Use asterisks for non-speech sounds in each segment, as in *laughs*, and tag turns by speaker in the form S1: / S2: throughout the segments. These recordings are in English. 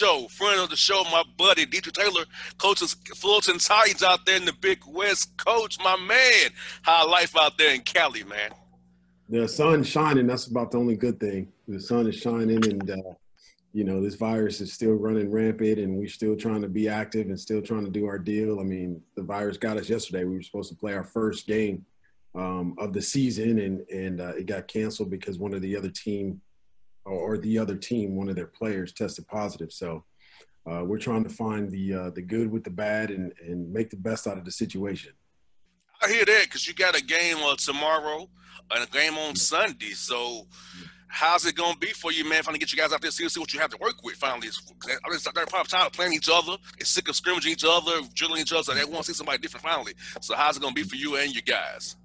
S1: show. Friend of the show, my buddy Dedrique Taylor, coaches Fullerton Titans out there in the Big West. Coach, my man, how life out there in Cali, man.
S2: The sun's shining. That's about the only good thing. The sun is shining, and uh, you know this virus is still running rampant, and we're still trying to be active and still trying to do our deal. I mean, the virus got us yesterday. We were supposed to play our first game um, of the season, and and uh, it got canceled because one of the other team or, the other team, one of their players tested positive. So uh, we're trying to find the uh, the good with the bad and and make the best out of the situation.
S1: I hear that because you got a game uh, tomorrow and a game on Sunday. So how's it gonna be for you, man? Finally get you guys out there, see, see what you have to work with. Finally, they're probably tired of playing each other. It's sick of scrimmaging each other, drilling each other. So they want to see somebody different finally. So how's it gonna be for you and your guys?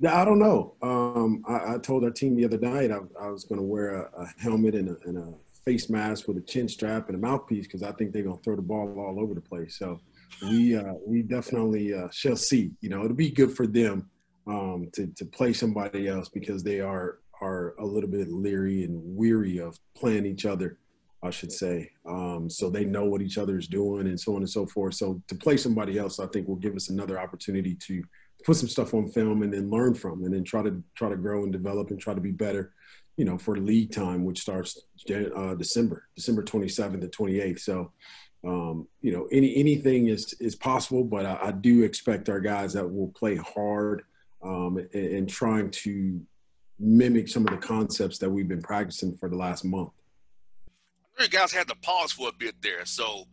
S2: Yeah, I don't know. Um, I, I, told our team the other night I, I was going to wear a, a helmet and a, and a, face mask with a chin strap and a mouthpiece because I think they're going to throw the ball all over the place. So we uh, we definitely uh, shall see. You know, it'll be good for them um, to to play somebody else because they are are a little bit leery and weary of playing each other. I should say. Um, so they know what each other is doing and so on and so forth. So to play somebody else, I think will give us another opportunity to put some stuff on film and then learn from and then try to try to grow and develop and try to be better you know for league time which starts uh, december december 27th to 28th so um, you know any anything is is possible but I, I, do expect our guys that will play hard um, and, and trying to mimic some of the concepts that we've been practicing for the last month.
S1: You guys had to pause for a bit there. So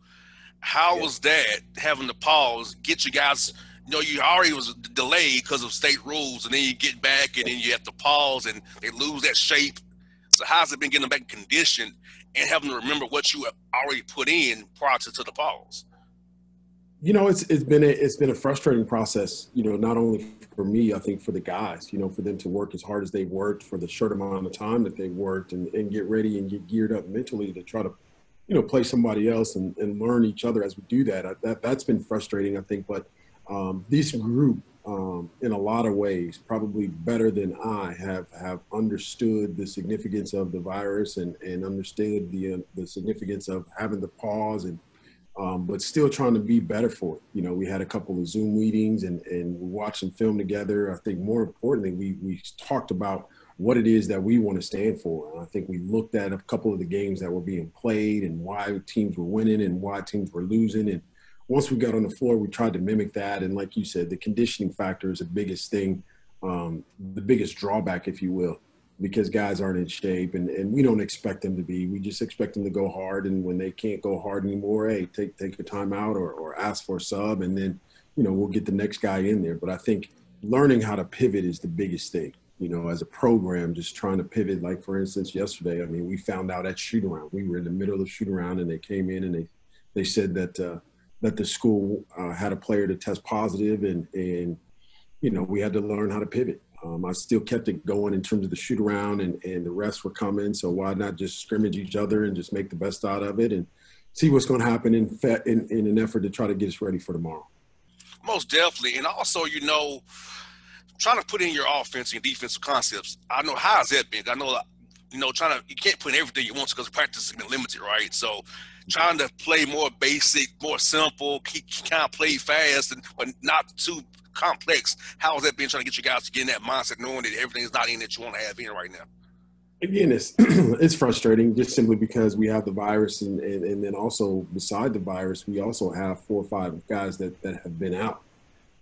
S1: how yeah. was that having to pause get you guys you know, you already was delayed because of state rules, and then you get back, and then you have to pause, and they lose that shape. So how's it been getting back in condition and having to remember what you already put in prior to, to the pause?
S2: You know, it's it's been a it's been a frustrating process. You know, not only for me, I think for the guys. You know, for them to work as hard as they worked for the short amount of time that they worked, and, and get ready and get geared up mentally to try to, you know, play somebody else and, and learn each other as we do that. I, that that's been frustrating, I think, but um, this group, um, in a lot of ways, probably better than I have have understood the significance of the virus and, and understood the uh, the significance of having the pause and um, but still trying to be better for it. You know, we had a couple of Zoom meetings and and we're watching film together. I think more importantly, we we talked about what it is that we want to stand for. And I think we looked at a couple of the games that were being played and why teams were winning and why teams were losing and once we got on the floor, we tried to mimic that. And like you said, the conditioning factor is the biggest thing, um, the biggest drawback, if you will, because guys aren't in shape and, and we don't expect them to be. We just expect them to go hard. And when they can't go hard anymore, hey, take, take a timeout or, or ask for a sub. And then, you know, we'll get the next guy in there. But I think learning how to pivot is the biggest thing. You know, as a program, just trying to pivot. Like for instance, yesterday, I mean, we found out at shoot around. We were in the middle of shoot around, and they came in and they they said that uh, that the school uh, had a player to test positive and and you know we had to learn how to pivot. Um, i still kept it going in terms of the shoot around and and the refs were coming. So why not just scrimmage each other and just make the best out of it and see what's going to happen in, in in an effort to try to get us ready for tomorrow.
S1: Most definitely. And also you know trying to put in your offense and defensive concepts i know how has that been. I know you know trying to you can't put in everything you want because practice has been limited right so trying to play more basic, more simple, keep kind of play fast, and but not too complex. How is that being trying to get you guys to get in that mindset, knowing that everything is not in that you want to have in right now?
S2: Again, it's *clears throat* it's frustrating just simply because we have the virus, and, and, and then also beside the virus, we also have four or five guys that, that have been out.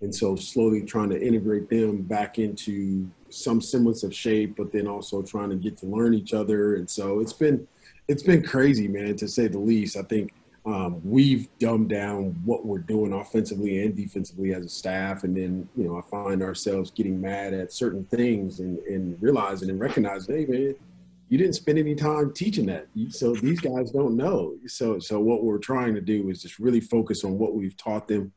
S2: And so slowly trying to integrate them back into some semblance of shape, but then also trying to get to learn each other. And so it's been it's been crazy, man, to say the least. I think um, we've dumbed down what we're doing offensively and defensively as a staff, and then you know I find ourselves getting mad at certain things and, and realizing and recognizing, hey, man, you didn't spend any time teaching that, so these guys don't know. So so what we're trying to do is just really focus on what we've taught them,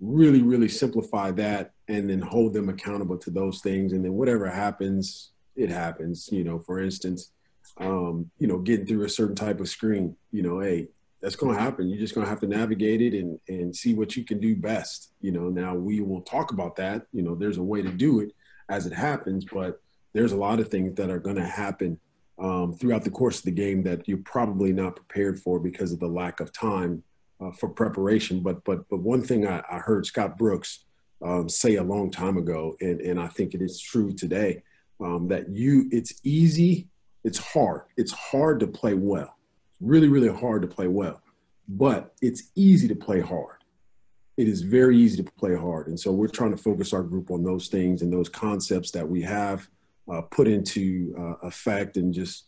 S2: really really simplify that, and then hold them accountable to those things, and then whatever happens, it happens. You know, for instance um, you know, getting through a certain type of screen, you know, hey, that's going to happen. You're just going to have to navigate it and, and see what you can do best. You know, now we will talk about that. You know, there's a way to do it as it happens, but there's a lot of things that are going to happen um, throughout the course of the game that you're probably not prepared for because of the lack of time uh, for preparation. But but but one thing I, I heard Scott Brooks um, say a long time ago, and, and I think it is true today, um, that you it's easy, it's hard, it's hard to play well, really really hard to play well, but it's easy to play hard. It is very easy to play hard, and so we're trying to focus our group on those things and those concepts that we have uh, put into uh, effect, and just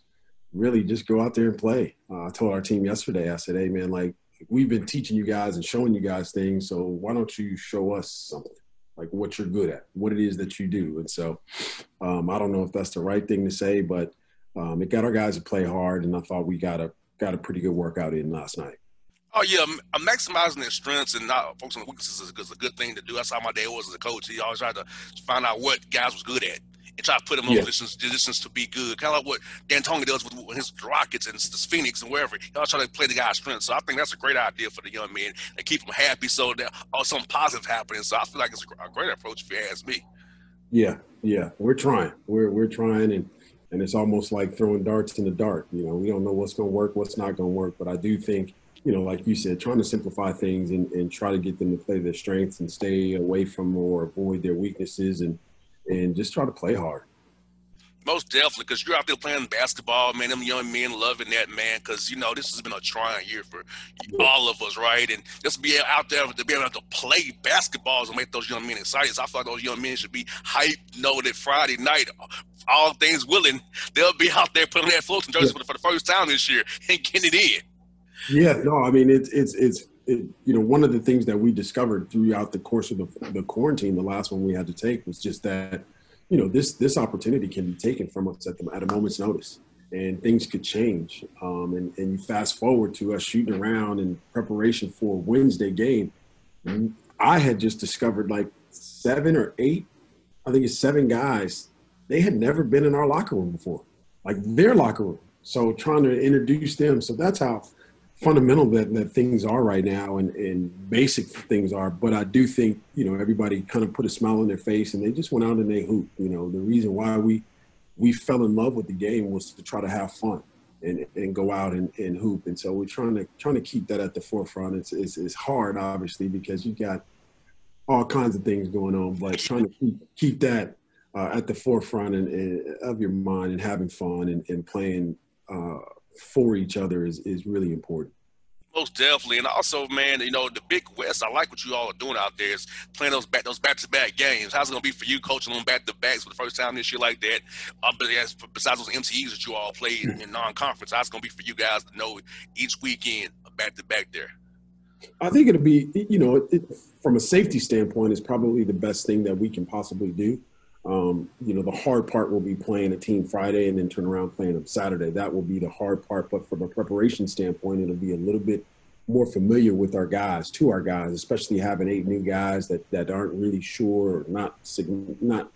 S2: really just go out there and play. Uh, I told our team yesterday, I said, "Hey man, like we've been teaching you guys and showing you guys things, so why don't you show us something?" Like what you're good at, what it is that you do. And so um, I don't know if that's the right thing to say, but um, it got our guys to play hard, and I thought we got a got a pretty good workout in last night.
S1: Oh yeah, maximizing their strengths and not focusing on weaknesses is a good thing to do. That's how my dad was as a coach. He always tried to find out what guys was good at and try to put him yeah. positions, positions to be good. Kind of like what D'Antoni does with, with his Rockets and the Phoenix and wherever. He always try to play the guy's strengths. So I think that's a great idea for the young men and keep them happy so that all something positive happening. So I feel like it's a great approach if you ask me.
S2: Yeah, yeah, we're trying. We're we're trying, and and it's almost like throwing darts in the dark. You know, we don't know what's going to work, what's not going to work. But I do think, you know, like you said, trying to simplify things and, and try to get them to play their strengths and stay away from or avoid their weaknesses and and just try to play hard.
S1: Most definitely, because you're out there playing basketball, man. Them young men loving that, man. Because you know this has been a trying year for all of us, right? And just be out there to be able to play basketballs and make those young men excited. So I feel like those young men should be hyped. Know that Friday night, all things willing, they'll be out there putting that floating jersey yeah. for the first time this year and getting it in.
S2: Yeah, no, I mean it's it's it's it, you know one of the things that we discovered throughout the course of the, the quarantine, the last one we had to take was just that you know this this opportunity can be taken from us at the at a moment's notice and things could change. Um, and, and you fast forward to us shooting around in preparation for wednesday game i had just discovered like seven or eight i think it's seven guys they had never been in our locker room before like their locker room. So trying to introduce them. So that's how fundamental that, that things are right now and, and basic things are. But I do think, you know, everybody kind of put a smile on their face and they just went out and they hoop. You know, the reason why we we fell in love with the game was to try to have fun and, and go out and, and hoop. And so we're trying to trying to keep that at the forefront. It's, it's, it's hard, obviously, because you got all kinds of things going on, but trying to keep, keep that uh, at the forefront and, and, of your mind and having fun and, and playing uh, for each other is, is really important.
S1: Most definitely, and also, man, you know the Big West. I like what you all are doing out there. Is playing those back those back to back games. How's it gonna be for you coaching them back to backs for the first time this year like that? Uh, besides those MTEs that you all played in, in non conference, how's it gonna be for you guys to know each weekend back to back there?
S2: I think it'll be, you know, it, from a safety standpoint, is probably the best thing that we can possibly do. Um, you know, the hard part will be playing a team Friday and then turn around playing them Saturday. That will be the hard part. But from a preparation standpoint, it'll be a little bit more familiar with our guys, to our guys, especially having eight new guys that, that aren't really sure or not not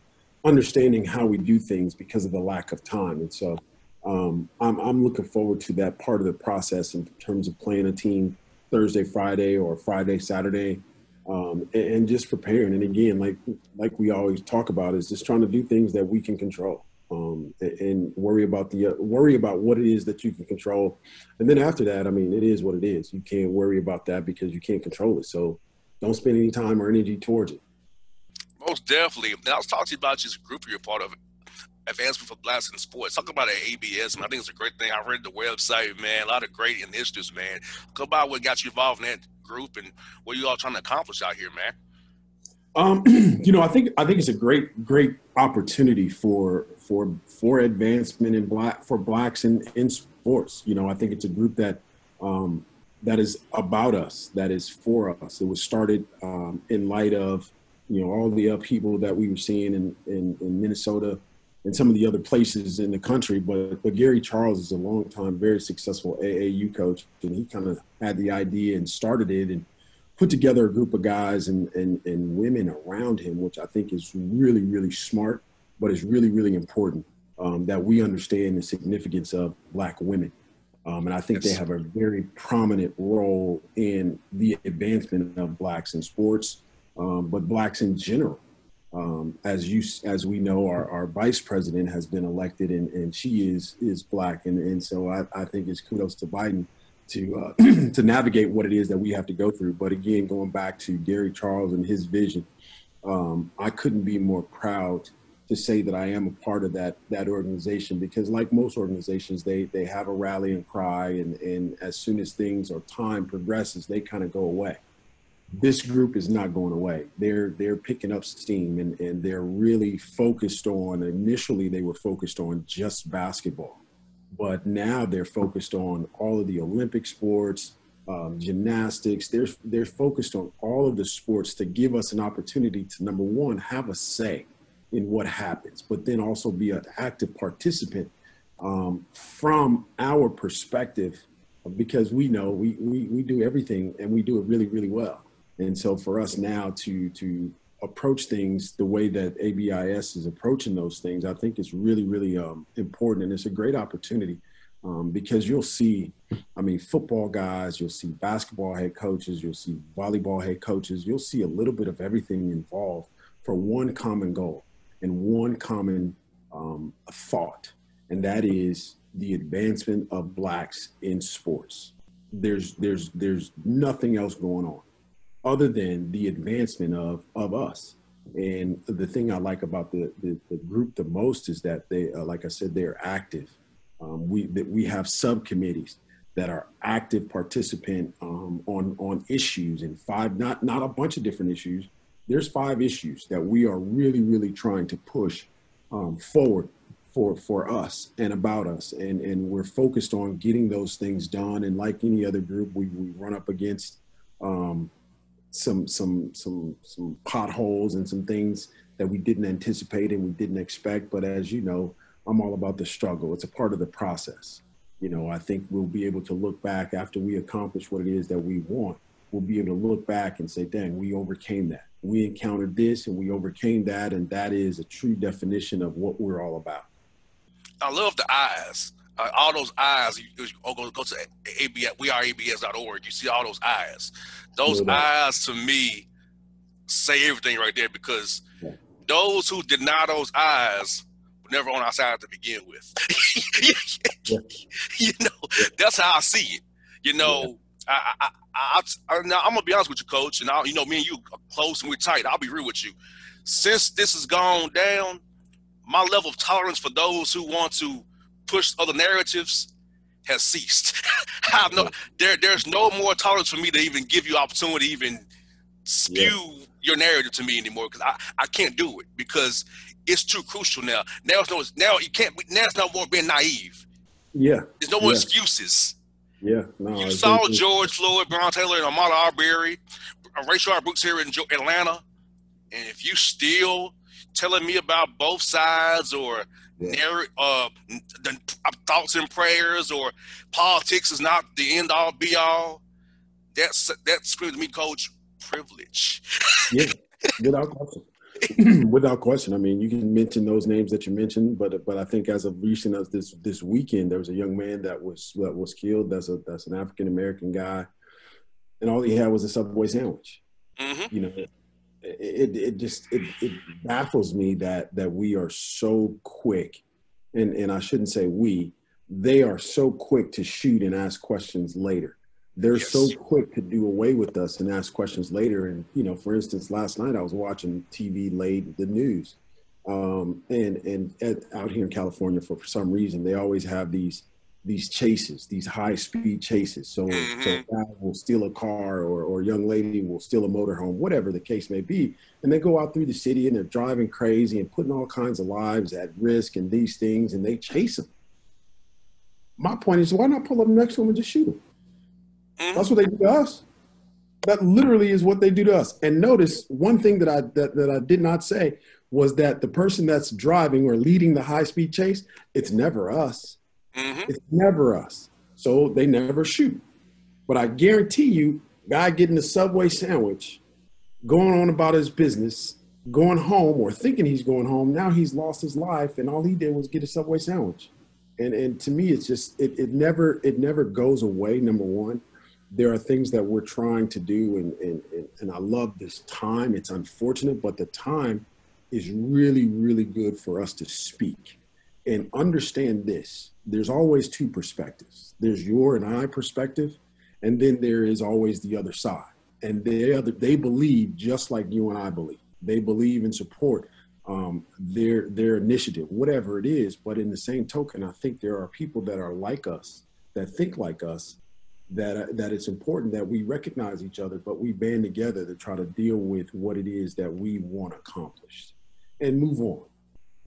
S2: understanding how we do things because of the lack of time. And so um, I'm, I'm looking forward to that part of the process in terms of playing a team Thursday, Friday, or Friday, Saturday, um, and, and, just preparing. And again, like like we always talk about, is just trying to do things that we can control, um, and, and, worry about the uh, worry about what it is that you can control. And then after that, I mean, it is what it is. You can't worry about that because you can't control it. So don't spend any time or energy towards it.
S1: Most definitely. Now, I was talking to you about this group you're part of. Advancement for Blacks in Sports. Talk about an ABS, and I think it's a great thing. I read the website, man. A lot of great initiatives, man. Talk about what got you involved in that group and what are you all trying to accomplish out here, man?
S2: Um, *clears throat* you know, I think I think it's a great great opportunity for for for advancement in black for blacks in in sports. You know, I think it's a group that um, that is about us, that is for us. It was started um, in light of you know all the upheaval that we were seeing in, in, in Minnesota and some of the other places in the country. But but Gary Charles is a long time, very successful AAU coach, and he kind of had the idea and started it and put together a group of guys and, and, and women around him, which I think is really, really smart, but it's really, really important um, that we understand the significance of Black women. Um, and I think yes. they have a very prominent role in the advancement of Blacks in sports, um, but Blacks in general. Um, as you as we know, our, our vice president has been elected, and, and she is is black, and and so I, I think it's kudos to Biden to uh, *clears throat* to navigate what it is that we have to go through. But again, going back to Gary Charles and his vision, um, I couldn't be more proud to say that I am a part of that that organization because, like most organizations, they they have a rally and cry, and and as soon as things or time progresses, they kind of go away this group is not going away. They're they're picking up steam and, and they're really focused on initially they were focused on just basketball. But now they're focused on all of the Olympic sports, um, gymnastics. They're they're focused on all of the sports to give us an opportunity to number one, have a say in what happens, but then also be an active participant um, from our perspective because we know we, we, we do everything and we do it really, really well. And so for us now to to approach things the way that ABIS is approaching those things, I think is really, really um, important. And it's a great opportunity um, because you'll see, I mean, football guys, you'll see basketball head coaches, you'll see volleyball head coaches, you'll see a little bit of everything involved for one common goal and one common um, thought. And that is the advancement of blacks in sports. There's, there's, there's nothing else going on other than the advancement of of us. And the thing I like about the the, the group the most is that they, uh, like I said, they're active. Um, we that we have subcommittees that are active participant um, on on issues and five not not a bunch of different issues. There's five issues that we are really really trying to push um, forward for for us and about us and and we're focused on getting those things done and like any other group we, we run up against um, some some some some potholes and some things that we didn't anticipate and we didn't expect. But as you know, I'm all about the struggle. It's a part of the process. You know, I think we'll be able to look back after we accomplish what it is that we want. We'll be able to look back and say, dang, we overcame that. We encountered this and we overcame that. And that is a true definition of what we're all about.
S1: I love the eyes uh, all those eyes. You, you go, go to ABS, weareabs.org. You see all those eyes. Those eyes to me say everything right there because those who deny those eyes were never on our side to begin with. *laughs* You know, that's how I see it. You know, I, I, I, I, now I'm gonna be honest with you, Coach, and I, you know, me and you are close and we're tight. I'll be real with you. Since this has gone down, my level of tolerance for those who want to push other narratives has ceased. *laughs* I no, there, there's no more tolerance for me to even give you opportunity to even spew yeah. your narrative to me anymore because I, I can't do it because it's too crucial now. Now it's no now you can't now it's no more being naive.
S2: Yeah.
S1: There's no more yeah. excuses.
S2: Yeah.
S1: No, you saw George Floyd, Breonna Taylor, and Ahmaud Arbery, Rayshard Brooks here in Atlanta, and if you still telling me about both sides or yeah. uh, the thoughts and prayers or politics is not the end all be all. That's that screams to me, coach, privilege.
S2: yeah, *laughs* without question. *clears throat* without question. I mean, you can mention those names that you mentioned, but but I think as of recent as this this weekend, there was a young man that was that was killed. That's a that's an African American guy, and all he had was a Subway sandwich. Mm-hmm. You know, it, it just it, it baffles me that that we are so quick and and I shouldn't say we they are so quick to shoot and ask questions later. They're yes. so quick to do away with us and ask questions later. And you know for instance last night I was watching TV late the news. Um, and and at, out here in California for, for some reason they always have these these chases, these high speed chases. So, mm-hmm. so a guy will steal a car or, or a young lady will steal a motorhome, whatever the case may be. And they go out through the city and they're driving crazy and putting all kinds of lives at risk and these things and they chase them. My point is, why not pull up next to them and just shoot them? Mm-hmm. That's what they do to us. That literally is what they do to us. And notice one thing that I that, that I did not say was that the person that's driving or leading the high speed chase, it's never us Mm-hmm. It's never us. So they never shoot. But I guarantee you, guy getting a Subway sandwich, going on about his business, going home or thinking he's going home, now he's lost his life and all he did was get a Subway sandwich. And and to me it's just it, it never it never goes away, number one. There are things that we're trying to do and, and, and, and I love this time. It's unfortunate, but the time is really, really good for us to speak and understand this. There's always two perspectives. There's your and I perspective, and then there is always the other side. And they other they believe just like you and I believe. They believe and support um, their their initiative, whatever it is. But in the same token, I think there are people that are like us, that think like us, that uh, that it's important that we recognize each other, but we band together to try to deal with what it is that we want accomplished and move on.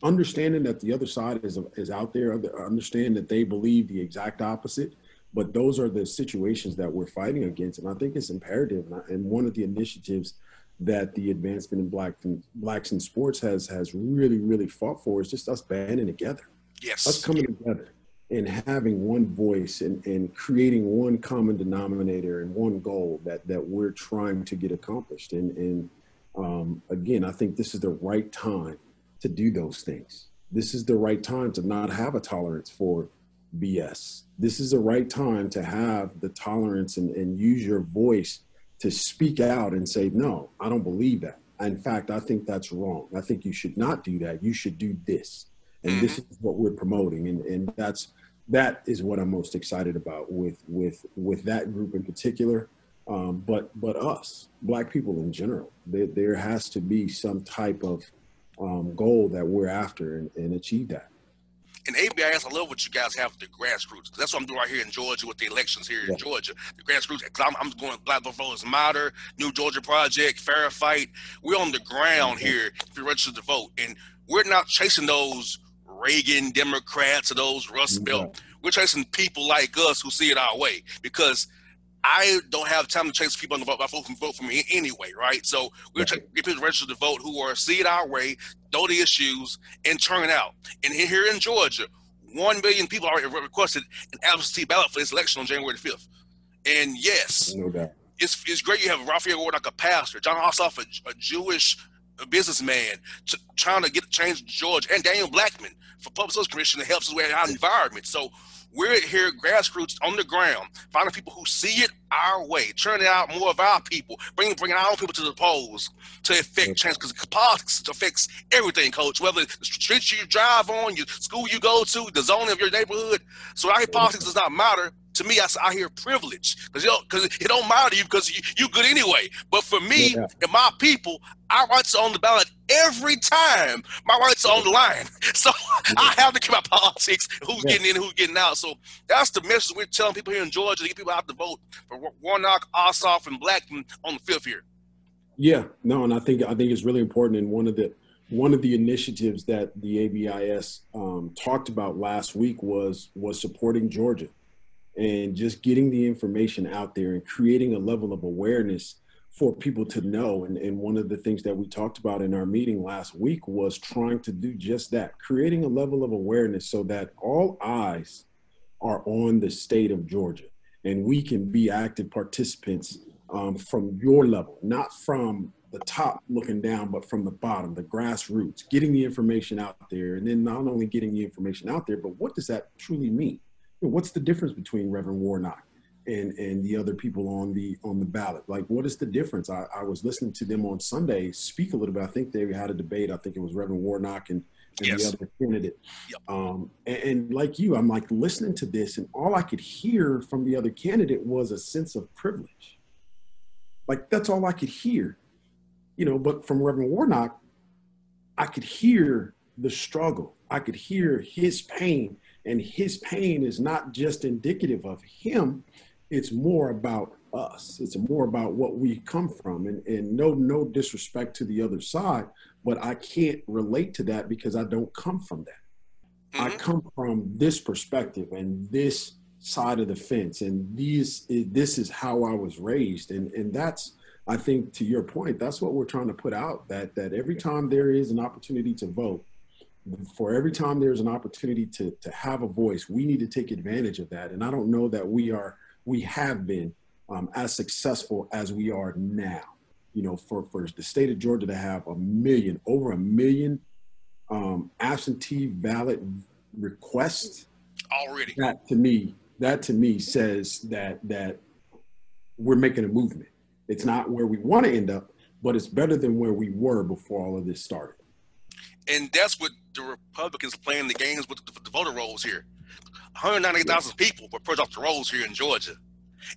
S2: Understanding that the other side is is out there, understand that they believe the exact opposite, but those are the situations that we're fighting against, and I think it's imperative. And, I, and one of the initiatives that the advancement in black and blacks in sports has has really really fought for is just us banding together.
S1: Yes,
S2: us coming together and having one voice and, and creating one common denominator and one goal that that we're trying to get accomplished. And and um, again, I think this is the right time to do those things. This is the right time to not have a tolerance for BS. This is the right time to have the tolerance and, and use your voice to speak out and say, no, I don't believe that. In fact, I think that's wrong. I think you should not do that. You should do this. And this mm-hmm. is what we're promoting. And, and that's that is what I'm most excited about with with with that group in particular. Um, but but us, black people in general, there, there has to be some type of um, goal that we're after and, and achieve that
S1: and ABIS, I love what you guys have with the grassroots because that's what I'm doing right here in Georgia with the elections here yeah. in Georgia. The grassroots, because I'm, I'm, going Black Voters Matter, New Georgia Project, Fair Fight. We're on the ground mm-hmm. here if you register to vote, and we're not chasing those Reagan Democrats or those Rust Belt. Mm-hmm. We're chasing people like us who see it our way because I don't have time to chase people on the vote. My vote from vote for me anyway, right? So we're trying to get people registered to vote who are see it our way, know the issues, and turn out. And here in Georgia, one million people already requested an absentee ballot for this election on January the fifth. And yes,
S2: no doubt.
S1: It's, it's great you have Raphael Warnock, a pastor, Jon Ossoff, a, a Jewish businessman, trying to get change Georgia, and Daniel Blackman for Public Service Commission that helps us with our environment. So we're here grassroots on the ground, finding people who see it our way, turning out more of our people, bringing bringing our own people to the polls to affect mm-hmm. change. Because politics affects everything, Coach. Whether the streets you drive on, your school you go to, the zoning of your neighborhood. So our mm-hmm. politics does not matter to me, I, I hear privilege because because it don't matter to you because you, you good anyway. But for me yeah. and my people, our rights are on the ballot every time. My rights are on the line, *laughs* so yeah. I have to keep my politics. Who's yeah. getting in, who's getting out. So that's the message we're telling people here in Georgia to get people out to vote for Warnock, Ossoff, and Blackman on the fifth here.
S2: Yeah, no, and I think I think it's really important. And one of the one of the initiatives that the ABIS um, talked about last week was was supporting Georgia and just getting the information out there and creating a level of awareness for people to know. And, and one of the things that we talked about in our meeting last week was trying to do just that, creating a level of awareness so that all eyes are on the state of Georgia and we can be active participants um, from your level, not from the top looking down, but from the bottom, the grassroots, getting the information out there. And then not only getting the information out there, but what does that truly mean? What's the difference between Reverend Warnock and and the other people on the on the ballot? Like, what is the difference? I, I was listening to them on Sunday speak a little bit. I think they had a debate. I think it was Reverend Warnock and, and yes. the other candidate. Yep. Um, and, and like you, I'm like listening to this, and all I could hear from the other candidate was a sense of privilege. Like that's all I could hear, you know. But from Reverend Warnock, I could hear the struggle. I could hear his pain and his pain is not just indicative of him, it's more about us. It's more about what we come from. And, and no, no disrespect to the other side, but I can't relate to that because I don't come from that. Mm-hmm. I come from this perspective and this side of the fence. And these this is how I was raised. And and that's I think to your point, that's what we're trying to put out that that every time there is an opportunity to vote, for every time there's an opportunity to to have a voice, we need to take advantage of that. And I don't know that we are we have been um, as successful as we are now. You know, for for the state of Georgia to have a million, over a million um, absentee ballot requests
S1: already.
S2: That to me, that to me says that that we're making a movement. It's not where we want to end up, but it's better than where we were before all of this started.
S1: And that's what the Republicans playing the games with the, the voter rolls here. 198,000 people were purged off the rolls here in Georgia.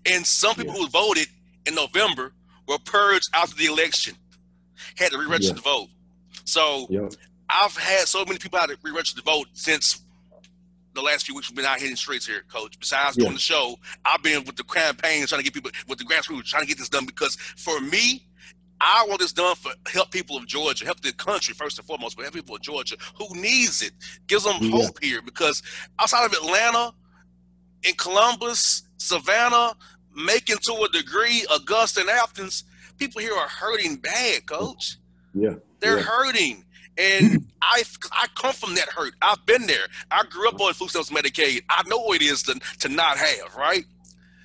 S1: And some people yeah. who voted in November were purged after the election, had to re-register yeah. to vote. So yeah. I've had so many people out to re-register to vote since the last few weeks we've been out hitting streets here, coach. Besides doing the show, I've been with the campaign trying to get people with the grassroots trying to get this done because for me, I want this done for help people of Georgia, help the country first and foremost, but help people of Georgia who needs it, gives them yeah. hope here. Because outside of Atlanta, in Columbus, Savannah, Macon to a degree, Augusta and Athens, people here are hurting bad, coach.
S2: Yeah.
S1: They're
S2: yeah.
S1: hurting. And *clears throat* I I come from that hurt. I've been there. I grew up on food stamps Medicaid. I know what it is to, to not have, right?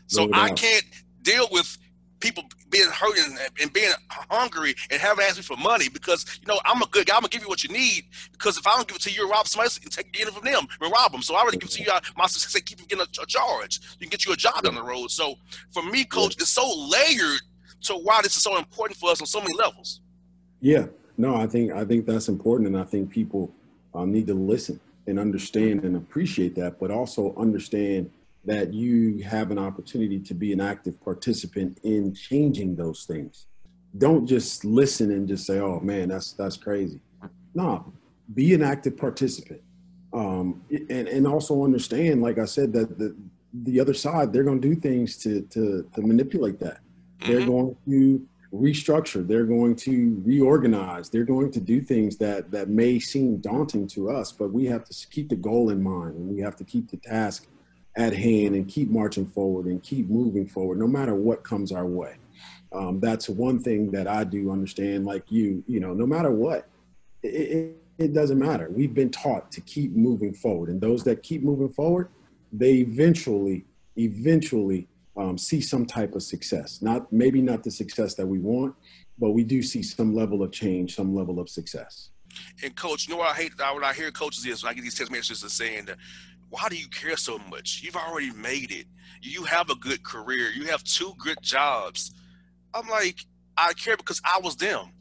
S1: So no I can't deal with people being hurt and, and, being hungry and having asked me for money because you know I'm a good guy. I'm gonna give you what you need because if I don't give it to you, rob somebody else and take it from them and rob them. So I already give it to you. My success keep you getting a, a, charge. You can get you a job down the road. So for me, coach, it's so layered to why this is so important for us on so many levels.
S2: Yeah, no, I think I think that's important, and I think people um, need to listen and understand and appreciate that, but also understand that you have an opportunity to be an active participant in changing those things. Don't just listen and just say, "Oh man, that's that's crazy." No, be an active participant, um, and and also understand, like I said, that the the other side they're going to do things to to to manipulate that. Mm-hmm. They're going to restructure. They're going to reorganize. They're going to do things that that may seem daunting to us, but we have to keep the goal in mind, and we have to keep the task at hand and keep marching forward and keep moving forward no matter what comes our way. Um, that's one thing that i do understand like you you know no matter what it, it, it doesn't matter. We've been taught to keep moving forward and those that keep moving forward they eventually eventually um, see some type of success. Not maybe not the success that we want but we do see some level of change some level of success.
S1: And coach, you know what I hate? What I hear coaches is when I get these text messages saying that why do you care so much? You've already made it. You have a good career. You have two good jobs. I'm like, I care because I was them.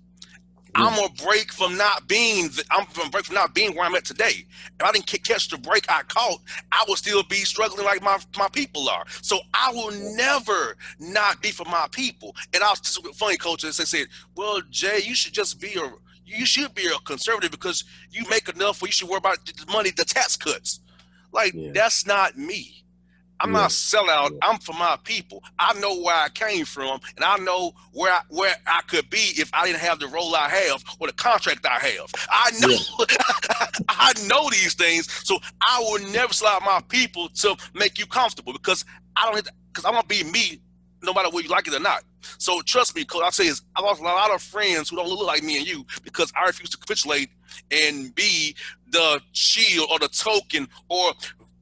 S1: I'm a break from not being. The, I'm from break from not being where I'm at today. If I didn't catch the break I caught, I would still be struggling like my my people are. So I will never not be for my people. And I was just funny, coach. They said, "Well, Jay, you should just be a you should be a conservative because you make enough where you should worry about the money, the tax cuts." Like yeah. that's not me. I'm yeah. not sellout. Yeah. I'm for my people. I know where I came from, and I know where I, where I could be if I didn't have the role I have or the contract I have. I know, yeah. *laughs* I know these things, so I will never sell out my people to make you comfortable because I don't. Because I'm gonna be me, no matter whether you like it or not. So trust me, because I say is I lost a lot of friends who don't look like me and you because I refuse to capitulate and be the shield or the token or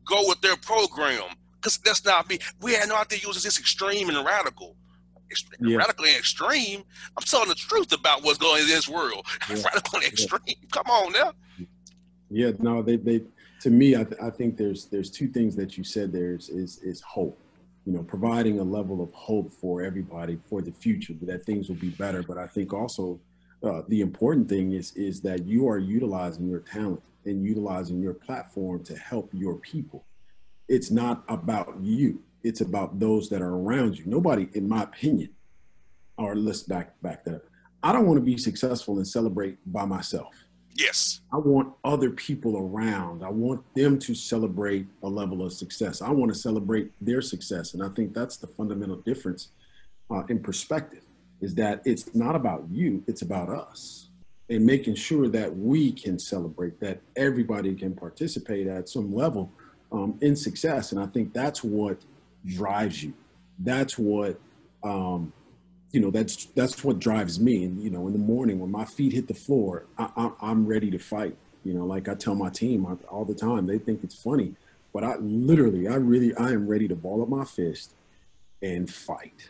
S1: go with their program because that's not me. We had no idea using this extreme and radical. Yeah. Radical and extreme. I'm telling the truth about what's going in this world. *laughs* Yeah. radical and extreme. Yeah. Come on now.
S2: Yeah, no, they they to me, I, th- I think there's there's two things that you said. There's is is hope you know, providing a level of hope for everybody for the future that things will be better. But I think also uh, the important thing is is that you are utilizing your talent and utilizing your platform to help your people. It's not about you. It's about those that are around you. Nobody, in my opinion, or let's back back that. up. I don't want to be successful and celebrate by myself.
S1: Yes.
S2: I want other people around. I want them to celebrate a level of success. I want to celebrate their success. And I think that's the fundamental difference uh, in perspective is that it's not about you, it's about us and making sure that we can celebrate, that everybody can participate at some level um, in success. And I think that's what drives you. That's what um, you know that's that's what drives me. And you know in the morning when my feet hit the floor I, am ready to fight. You know like i tell my team all the time they think it's funny but i literally i really i am ready to ball up my fist and fight.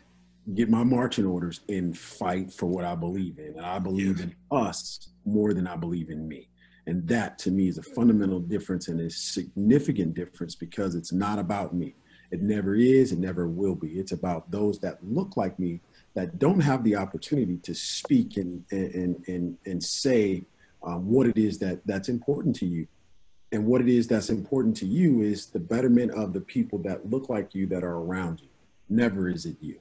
S2: Get my marching orders and fight for what i believe in. And i believe in us more than i believe in me. And that to me is a fundamental difference and a significant difference because it's not about me. It never is it never will be. It's about those that look like me that don't have the opportunity to speak and and and, and say um, what it is that that's important to you. And what it is that's important to you is the betterment of the people that look like you that are around you. Never is it you.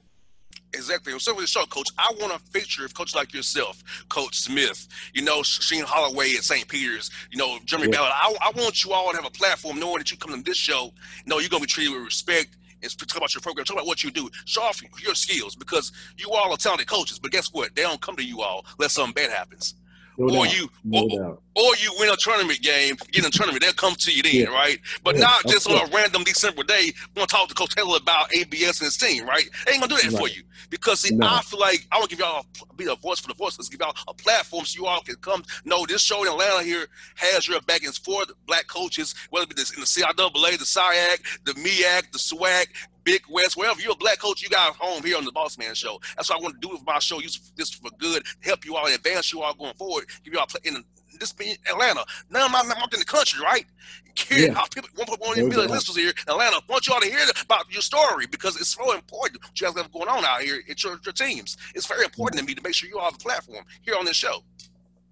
S1: Exactly. So with the show, Coach, I want to feature of coach like yourself, Coach Smith, you know, Shaheen Holloway at St. Peter's, you know, Jeremy yeah. Ballard. I, I, want you all to have a platform knowing that you come to this show, you know, you're going to be treated with respect talk about your program, talk about what you do, show off your skills because you all are talented coaches. But guess what? They don't come to you all unless something bad happens. No or doubt. you no or, or, you win a tournament game, get in a tournament, they'll come to you then, yeah. right? But yeah. not just on a random December day, want to talk to Coach Taylor about ABS and his team, right? They ain't gonna do that right. for you. Because see, no. I feel like I want to give y'all a, be a voice for the voiceless, give y'all a platform so you all can come. No, this show in Atlanta here has your back. It's for black coaches, whether it be this in the CIAA, the SIAC, the MEAC, the SWAC, Big West, wherever you're a black coach, you got home here on the Boss Man Show. That's what I want to do with my show. Use this for good, help you all, advance you all going forward, give you all in this being Atlanta. Now I'm not in the country, right? *laughs* Yeah. people, 1.1 million listeners here in Atlanta. I want you all to hear about your story because it's so important what you guys have going on out here at your, your teams. It's very important to me to make sure you all have a platform here on this show.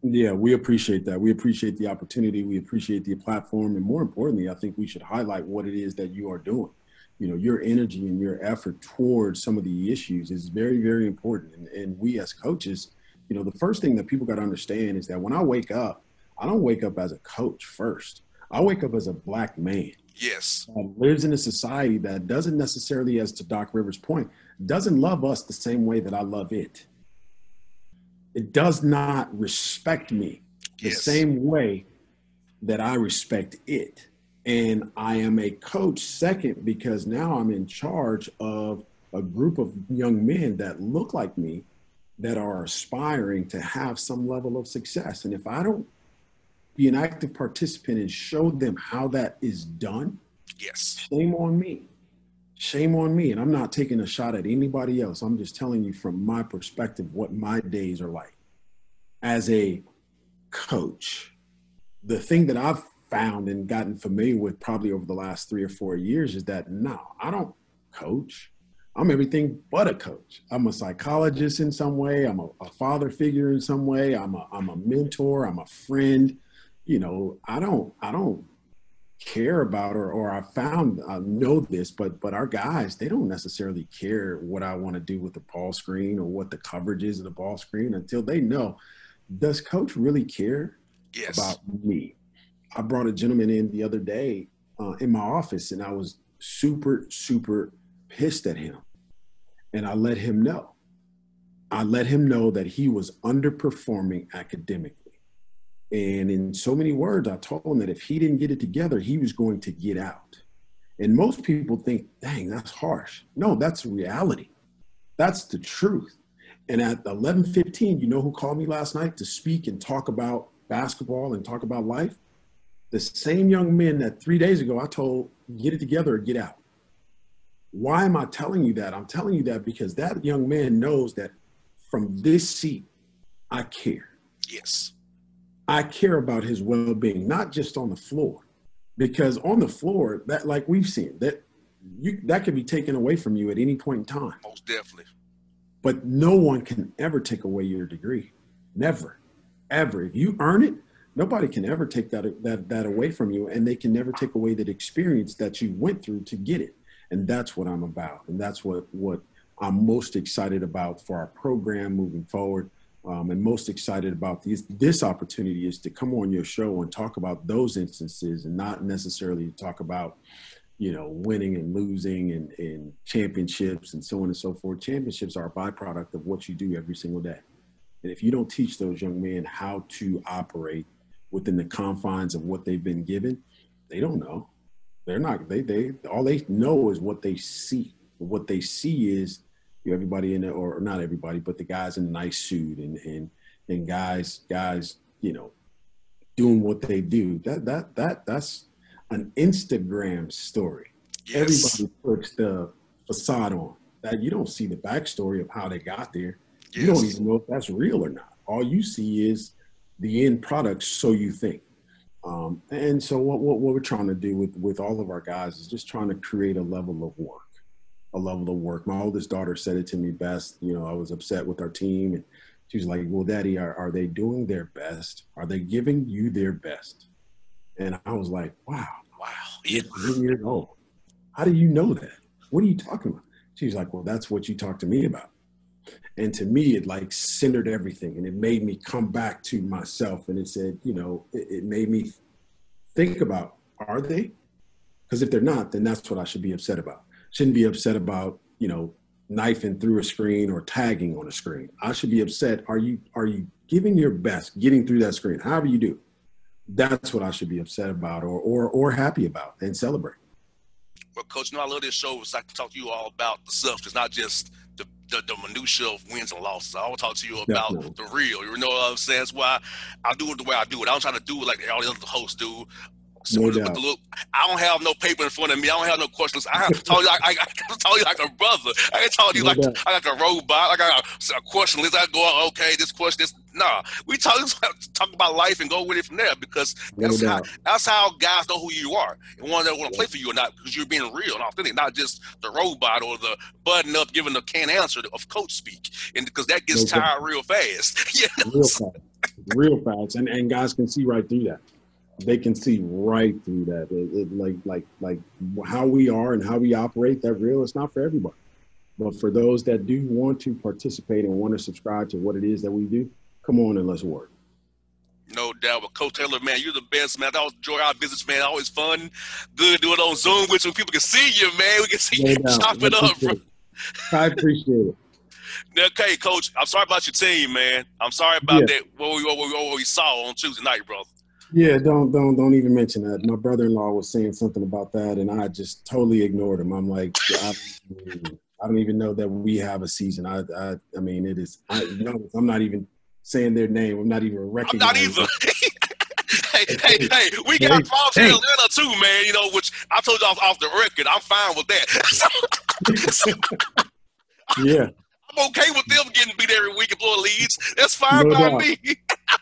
S2: Yeah, we appreciate that. We appreciate the opportunity. We appreciate the platform. And more importantly, I think we should highlight what it is that you are doing you know your energy and your effort towards some of the issues is very very important. And, and we as coaches you know the first thing that people got to understand is that when i wake up i don't wake up as a coach first. I wake up as a black man.
S1: Yes.
S2: Um, lives in a society that doesn't necessarily as to doc rivers point doesn't love us the same way that i love it. It does not respect me the yes. same way that i respect it and I am a coach second because now I'm in charge of a group of young men that look like me that are aspiring to have some level of success. And if I don't be an active participant and show them how that is done,
S1: yes,
S2: shame on me. Shame on me. And I'm not taking a shot at anybody else. I'm just telling you from my perspective what my days are like. As a coach, the thing that I've found and gotten familiar with probably over the last three or four years is that no, I don't coach. I'm everything but a coach. I'm a psychologist in some way. I'm a, a, father figure in some way. I'm a I'm a mentor. I'm a friend. You know, I don't I don't care about or or I found I know this, but but our guys they don't necessarily care what I want to do with the ball screen or what the coverage is of the ball screen until they know does coach really care
S1: yes.
S2: about me? I brought a gentleman in the other day uh, in my office, and I was super, super pissed at him. And I let him know. I let him know that he was underperforming academically. And in so many words, I told him that if he didn't get it together, he was going to get out. And most people think, dang, that's harsh. No, that's reality. That's the truth. And at 11:15, you know who called me last night to speak and talk about basketball and talk about life? The same young men that three days ago I told, get it together or get out. Why am I telling you that? I'm telling you that because that young man knows that from this seat, I care.
S1: Yes.
S2: I care about his well being, not just on the floor. Because on the floor, that like we've seen, that you that can be taken away from you at any point in time.
S1: Most definitely.
S2: But no one can ever take away your degree. Never. Ever. If you earn it, nobody can ever take that that that away from you and they can never take away that experience that you went through to get it. And that's what i'm about and that's what what i'm most excited about for our program moving forward um, and most excited about these this opportunity is to come on your show and talk about those instances and not necessarily talk about you know winning and losing and, and championships and so on and so forth. Championships are a byproduct of what you do every single day. And if you don't teach those young men how to operate within the confines of what they've been given, they don't know. They're not. They they all they know is what they see. What they see is you know, everybody in it, or not everybody, but the guys in a nice suit and and and guys guys you know doing what they do. That that that that's an Instagram story. Yes. Everybody puts the facade on. That you don't see the backstory of how they got there. Yes. You don't even know if that's real or not. All you see is the end product, so you think. Um, and so what, what, what, we're trying to do with, with all of our guys is just trying to create a level of work, a level of work. My oldest daughter said it to me best. You know, I was upset with our team and She's like, well, daddy, are, are they doing their best? Are they giving you their best? And I was like, wow,
S1: Wow. Yeah.
S2: years old. How do you know that? What are you talking about? She's like, well, that's what you talked to me about. And to me, it like centered everything and it made me come back to myself. And it said, you know, it, it made me think about, are they? Because if they're not, then that's what I should be upset about. Shouldn't be upset about, you know, knifing through a screen or tagging on a screen. I should be upset. Are you are you giving your best, getting through that screen, however you do? That's what I should be upset about or or or happy about and celebrate.
S1: Well, Coach, you know I love this show. I can talk to you all about the substance, not just the, the, minutia of wins and losses. I want to talk to you about
S2: Definitely.
S1: the real. You know what I'm saying? That's why I do it the way I do it. I don't try to do it like all the other hosts do. So
S2: No
S1: with, with look, I don't have no paper in front of me. I don't have no questions. I have told you, I, I, I you like a brother. I can talk you
S2: No
S1: like
S2: doubt.
S1: I like a robot. Like I got a, a question list. I go, okay, this question, this. Nah, we talk *laughs* talk about life and go with it from there because
S2: No
S1: that's how
S2: doubt.
S1: that's how guys know who you are and one that want to play for you or not because you're being real and authentic, not just the robot or the button up giving the canned answer of coach speak. And because that gets
S2: No doubt.
S1: tired real fast. *laughs* know?
S2: Real fast. Real fast. And and guys can see right through that. They can see right through that. It, it, like like like how we are and how we operate, that real, it's not for everybody. But for those that do want to participate and want to subscribe to what it is that we do, come on and let's work.
S1: No doubt. But Coach Taylor, man, you're the best, man. I always enjoy our visits, man. Always fun. Good doing it on Zoom with you. People can see you, man. We can see
S2: No
S1: you
S2: doubt.
S1: chop it
S2: I
S1: up, bro.
S2: appreciate it. I appreciate it.
S1: Okay, Coach. I'm sorry about your team, man. I'm sorry about
S2: Yeah.
S1: that. What we, what, we, what we saw on Tuesday night, brother.
S2: Yeah, don't don't don't even mention that. My brother-in-law was saying something about that, and I just totally ignored him. I'm like, I, I don't even know that we have a season. I I, I mean, it is. I, you know, I'm not even saying their name. I'm not even
S1: I'm
S2: recognizing.
S1: not either. *laughs* hey, hey, *laughs* hey, we got
S2: Hey,
S1: problems in. Atlanta too, man. You know, which I told you off, off the record. I'm fine with that. *laughs* So,
S2: Yeah,
S1: I'm okay with them getting beat every week and blowing leads. That's fine
S2: No
S1: by
S2: doubt.
S1: me.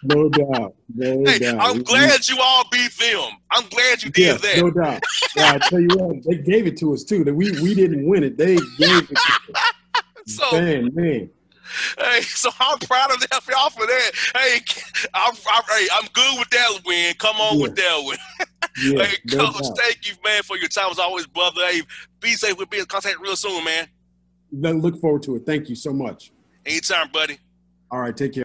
S2: no doubt, no *laughs*
S1: Hey,
S2: doubt.
S1: I'm glad you all beat them. I'm glad you
S2: Yeah,
S1: did that.
S2: no doubt. Yeah, I tell you what, they gave it to us too. That we we didn't win it. They gave it to us. *laughs*
S1: So,
S2: Man, man.
S1: hey, so I'm proud of them y'all for that. Hey, I'm, I'm, hey, I'm good with that win. Come on with that win. *laughs*
S2: Yeah,
S1: hey,
S2: no
S1: coach,
S2: doubt.
S1: thank you, man, for your time as always, brother. Hey, be safe. We'll be in contact real soon, man.
S2: Look forward to it. Thank you so much.
S1: Anytime, buddy.
S2: All right, take care.